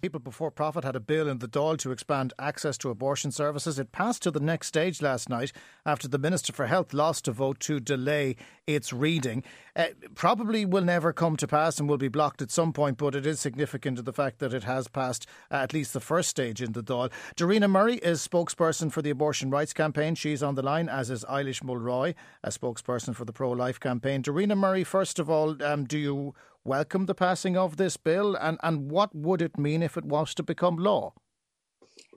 People Before Profit had a bill in the Dáil to expand access to abortion services. It passed to the next stage last night after the Minister for Health lost a vote to delay its reading. Uh, probably will never come to pass and will be blocked at some point, but it is significant to the fact that it has passed uh, at least the first stage in the Dáil. Darina Murray is spokesperson for the Abortion Rights Campaign. She's on the line, as is Eilis Mulroy, a spokesperson for the Pro Life Campaign. Darina Murray, first of all, um, do you welcome the passing of this bill and, and what would it mean if it was to become law?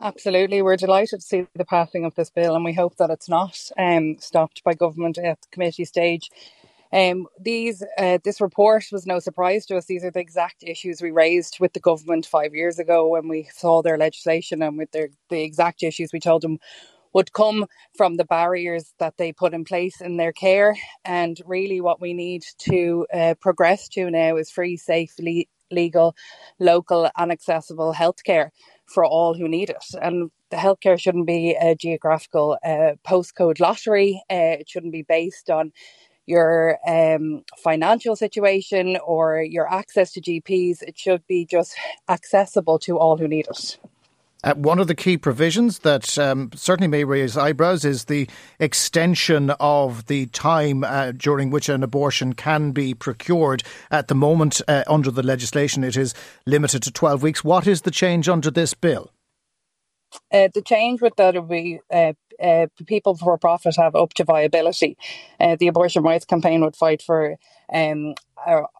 Absolutely. We're delighted to see the passing of this bill and we hope that it's not um, stopped by government at the committee stage. Um, these uh, this report was no surprise to us. These are the exact issues we raised with the government five years ago when we saw their legislation and with their the exact issues we told them would come from the barriers that they put in place in their care. And really, what we need to uh, progress to now is free, safe, le- legal, local, and accessible healthcare for all who need it. And the healthcare shouldn't be a geographical uh, postcode lottery. Uh, it shouldn't be based on your um, financial situation or your access to GPs. It should be just accessible to all who need it. Uh, one of the key provisions that um, certainly may raise eyebrows is the extension of the time uh, during which an abortion can be procured. At the moment, uh, under the legislation, it is limited to 12 weeks. What is the change under this bill? Uh, the change with that would be uh, uh, people for profit have up to viability. The abortion rights campaign would fight for um,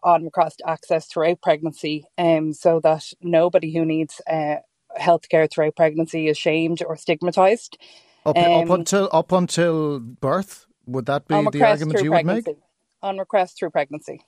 on request access throughout pregnancy, um, so that nobody who needs uh, healthcare throughout pregnancy is shamed or stigmatized. Up, um, up until up until birth, would that be the argument you would make? On request through pregnancy.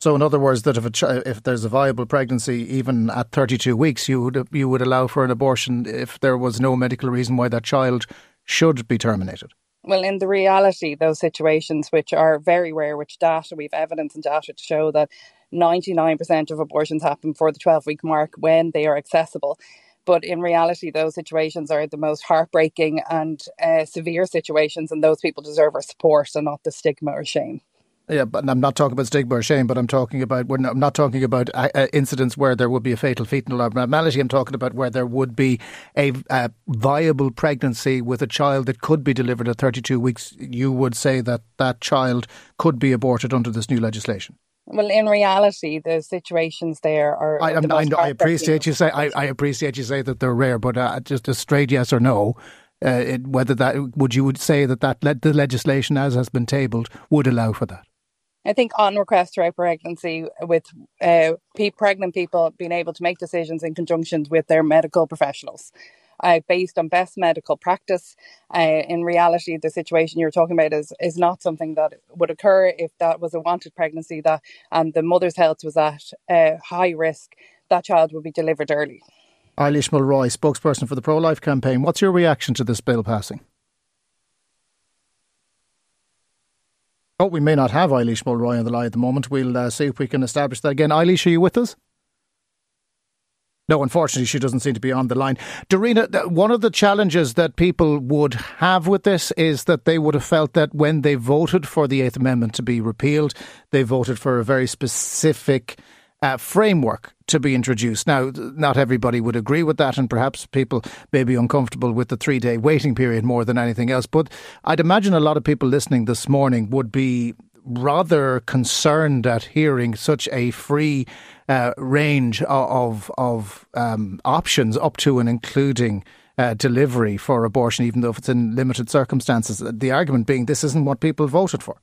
So, in other words, that if a ch- if there's a viable pregnancy, even at 32 weeks, you would you would allow for an abortion if there was no medical reason why that child should be terminated. Well, in the reality, those situations, which are very rare, which data we've evidence and data to show that 99% of abortions happen before the 12 week mark when they are accessible. But in reality, those situations are the most heartbreaking and uh, severe situations, and those people deserve our support and not the stigma or shame. Yeah, but I'm not talking about stigma or shame, but I'm talking about when I'm not talking about uh, uh, incidents where there would be a fatal fetal abnormality. I'm talking about where there would be a, a, viable pregnancy with a child that could be delivered at 32 weeks. You would say that that child could be aborted under this new legislation. Well, in reality, the situations there are. I, the I, I appreciate you say. I, I, appreciate you say that they're rare, but uh, just a straight yes or no. Uh, it, whether that would you would say that that le- the legislation as has been tabled would allow for that. I think on request throughout pregnancy, with uh, pregnant people being able to make decisions in conjunction with their medical professionals uh, based on best medical practice. Uh, in reality, the situation you're talking about is is not something that would occur if that was a wanted pregnancy that and the mother's health was at uh, high risk. That child would be delivered early. Eilis Mulroy, spokesperson for the Pro Life campaign. What's your reaction to this bill passing? Oh, we may not have Eilis Mulroy on the line at the moment. We'll uh, see if we can establish that again. Eilis, are you with us? No, unfortunately, she doesn't seem to be on the line. Darina, one of the challenges that people would have with this is that they would have felt that when they voted for the Eighth Amendment to be repealed, they voted for a very specific uh, framework to be introduced. Now, not everybody would agree with that, and perhaps people may be uncomfortable with the three day waiting period more than anything else. But I'd imagine a lot of people listening this morning would be rather concerned at hearing such a free uh, range of of um, options up to and including. Uh, delivery for abortion, even though if it's in limited circumstances. The argument being this isn't what people voted for.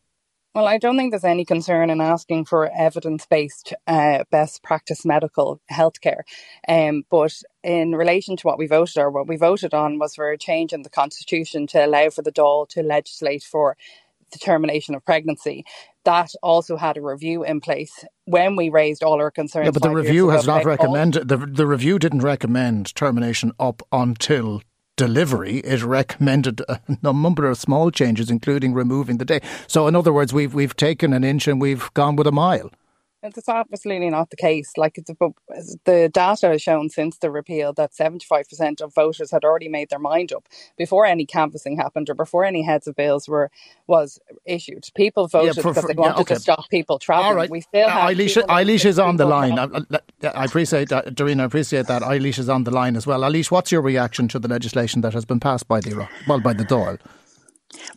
Well, I don't think there's any concern in asking for evidence based uh, best practice medical healthcare. Um, but in relation to what we voted or what we voted on was for a change in the constitution to allow for the Dáil to legislate for the termination of pregnancy. That also had a review in place when we raised all our concerns. Yeah, but the review has not recommended the the review didn't recommend termination up until delivery. It recommended a number of small changes, including removing the day. So, in other words, we've we've taken an inch and we've gone with a mile. It's absolutely not the case. Like it's, the data has shown since the repeal that 75% of voters had already made their mind up before any canvassing happened or before any heads of bills were was issued. People voted yeah, for, because they wanted yeah, okay. to stop people traveling. Right. We still uh, have Eilis, Eilis is on the line. I, I, appreciate that, Doreen. I appreciate that. Eilis is on the line as well. Eilis, what's your reaction to the legislation that has been passed by the well by the Dáil?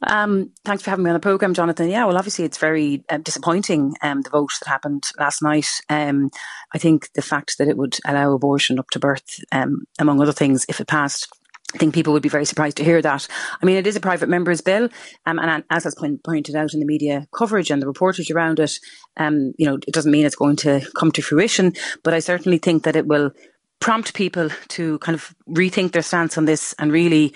Um, thanks for having me on the program, Jonathan. Yeah, well, obviously it's very uh, disappointing um, the vote that happened last night. Um, I think the fact that it would allow abortion up to birth, um, among other things, if it passed, I think people would be very surprised to hear that. I mean, it is a private member's bill, um, and as has point, pointed out in the media coverage and the reportage around it, um, you know, it doesn't mean it's going to come to fruition, but I certainly think that it will prompt people to kind of rethink their stance on this and really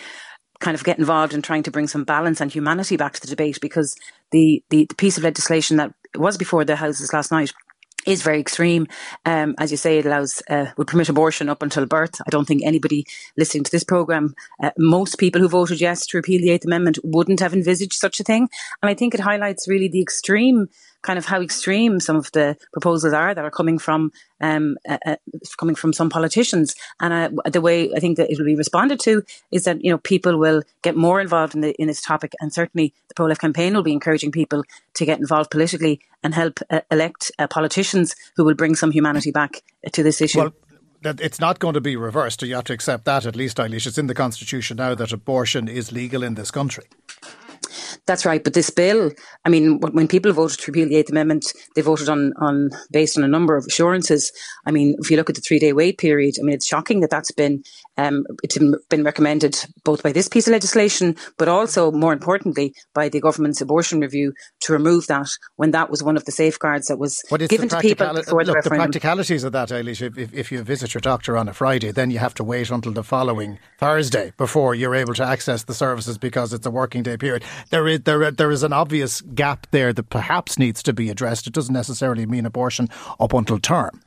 kind of get involved in trying to bring some balance and humanity back to the debate because the, the, the piece of legislation that was before the Houses last night is very extreme. Um, as you say, it allows uh, would permit abortion up until birth. I don't think anybody listening to this program, uh, most people who voted yes to repeal the Eighth Amendment, wouldn't have envisaged such a thing. And I think it highlights really the extreme kind of how extreme some of the proposals are that are coming from um, uh, uh, coming from some politicians. And uh, the way I think that it will be responded to is that you know people will get more involved in the in this topic, and certainly the pro life campaign will be encouraging people to get involved politically and help uh, elect uh, politicians who will bring some humanity back to this issue. Well, that it's not going to be reversed. You have to accept that at least, Eilis. It's in the constitution now that abortion is legal in this country. That's right. But this bill, I mean, when people voted to repeal the Eighth Amendment, they voted on, on based on a number of assurances. I mean, if you look at the three day wait period, I mean, it's shocking that that's been um, it's been recommended both by this piece of legislation, but also more importantly by the government's abortion review to remove that when that was one of the safeguards that was given to people before look, the, the practicalities of that, Eilis, if, if, if you visit your doctor on a Friday, then you have to wait until the following Thursday before you're able to access the services because it's a working day period. There is there there is an obvious gap there that perhaps needs to be addressed. It doesn't necessarily mean abortion up until term.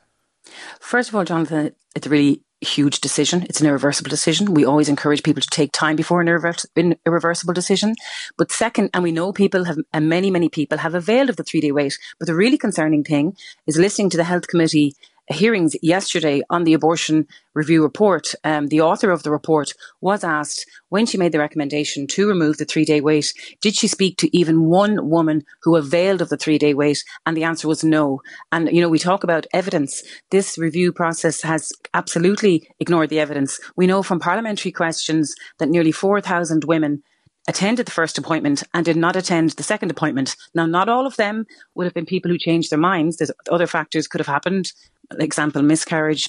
First of all, Jonathan, it's a really huge decision. It's an irreversible decision. We always encourage people to take time before an, an irreversible decision. But second, and we know people have, and many, many people have availed of the three day wait. But the really concerning thing is listening to the health committee hearings yesterday on the abortion review report, um, the author of the report was asked when she made the recommendation to remove the three day wait, did she speak to even one woman who availed of the three day wait? And the answer was no. And, you know, we talk about evidence. This review process has absolutely ignored the evidence. We know from parliamentary questions that nearly 4,000 women attended the first appointment and did not attend the second appointment. Now, not all of them would have been people who changed their minds. There's other factors could have happened. Example, miscarriage.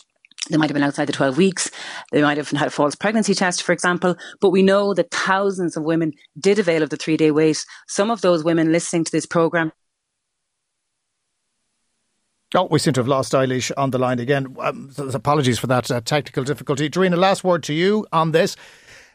They might have been outside the 12 weeks. They might have had a false pregnancy test, for example. But we know that thousands of women did avail of the three day wait. Some of those women listening to this programme Oh, we seem to have lost Eilis on the line again. Um, apologies for that uh, technical difficulty. Doreen, a last word to you on this.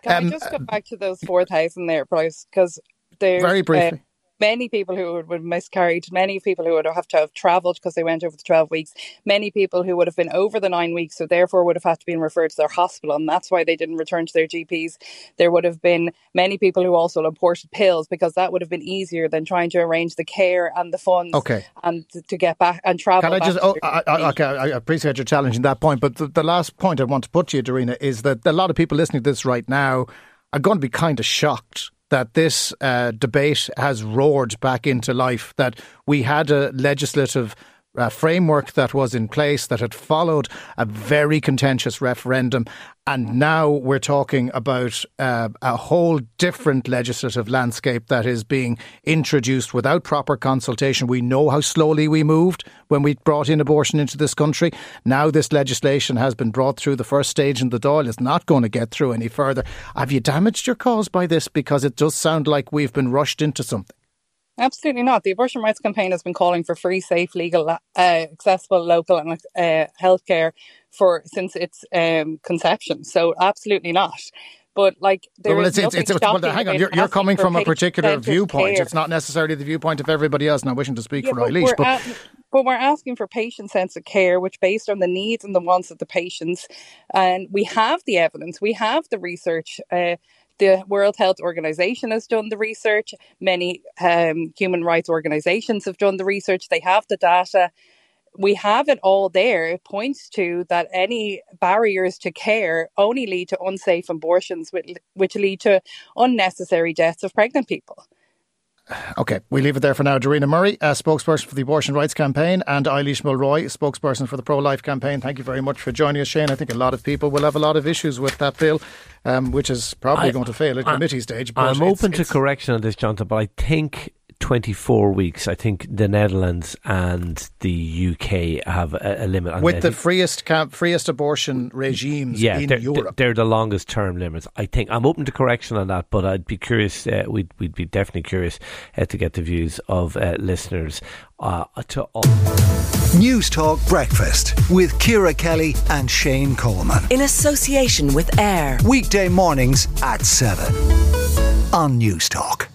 Can um, I just go back to those 4,000 there, Bryce? Because there's. Very briefly. Uh, many people who would have miscarried, many people who would have to have travelled because they went over the 12 weeks, many people who would have been over the nine weeks, so therefore would have had to be referred to their hospital, and that's why they didn't return to their GPs. There would have been many people who also imported pills because that would have been easier than trying to arrange the care and the funds okay. and to, to get back and travel. Can I just, oh, I, I, okay, I appreciate you challenging that point, but the, the last point I want to put to you, Dorina, is that a lot of people listening to this right now are going to be kind of shocked that this uh, debate has roared back into life, that we had a legislative uh, framework that was in place that had followed a very contentious referendum. And now we're talking about uh, a whole different legislative landscape that is being introduced without proper consultation. We know how slowly we moved when we brought in abortion into this country. Now this legislation has been brought through the first stage in the Dáil. It's not going to get through any further. Have you damaged your cause by this? Because it does sound like we've been rushed into something. Absolutely not. The abortion rights campaign has been calling for free, safe, legal, uh, accessible, local, and uh, healthcare for since its um, conception. So, absolutely not. But like, there well, it's, it's, it's, well, hang on. You're, you're coming from a particular viewpoint. Care. It's not necessarily the viewpoint of everybody else. Not wishing to speak yeah, for Eilis, but. At, but we're asking for patient centered care, which based on the needs and the wants of the patients. And we have the evidence, we have the research. Uh, the World Health Organization has done the research. Many um, human rights organizations have done the research. They have the data. we have it all there. It points to that any barriers to care only lead to unsafe abortions, which lead to unnecessary deaths of pregnant people. Okay, we leave it there for now. Darina Murray, uh, spokesperson for the Abortion Rights Campaign, and Eilis Mulroy, spokesperson for the Pro Life Campaign. Thank you very much for joining us, Shane. I think a lot of people will have a lot of issues with that bill, um, which is probably I, going to fail at I, committee stage. I'm open to correction on this, Jonathan, but I think 24 weeks. I think the Netherlands and the UK have a, a limit. With the freest camp, freest abortion regimes yeah, in they're, Europe. They're the longest term limits. I think I'm open to correction on that, but I'd be curious. Uh, we'd, we'd be definitely curious uh, to get the views of uh, listeners uh, to all. Newstalk Breakfast with Ciara Kelly and Shane Coleman. In association with AIR. Weekday mornings at 7 on Newstalk.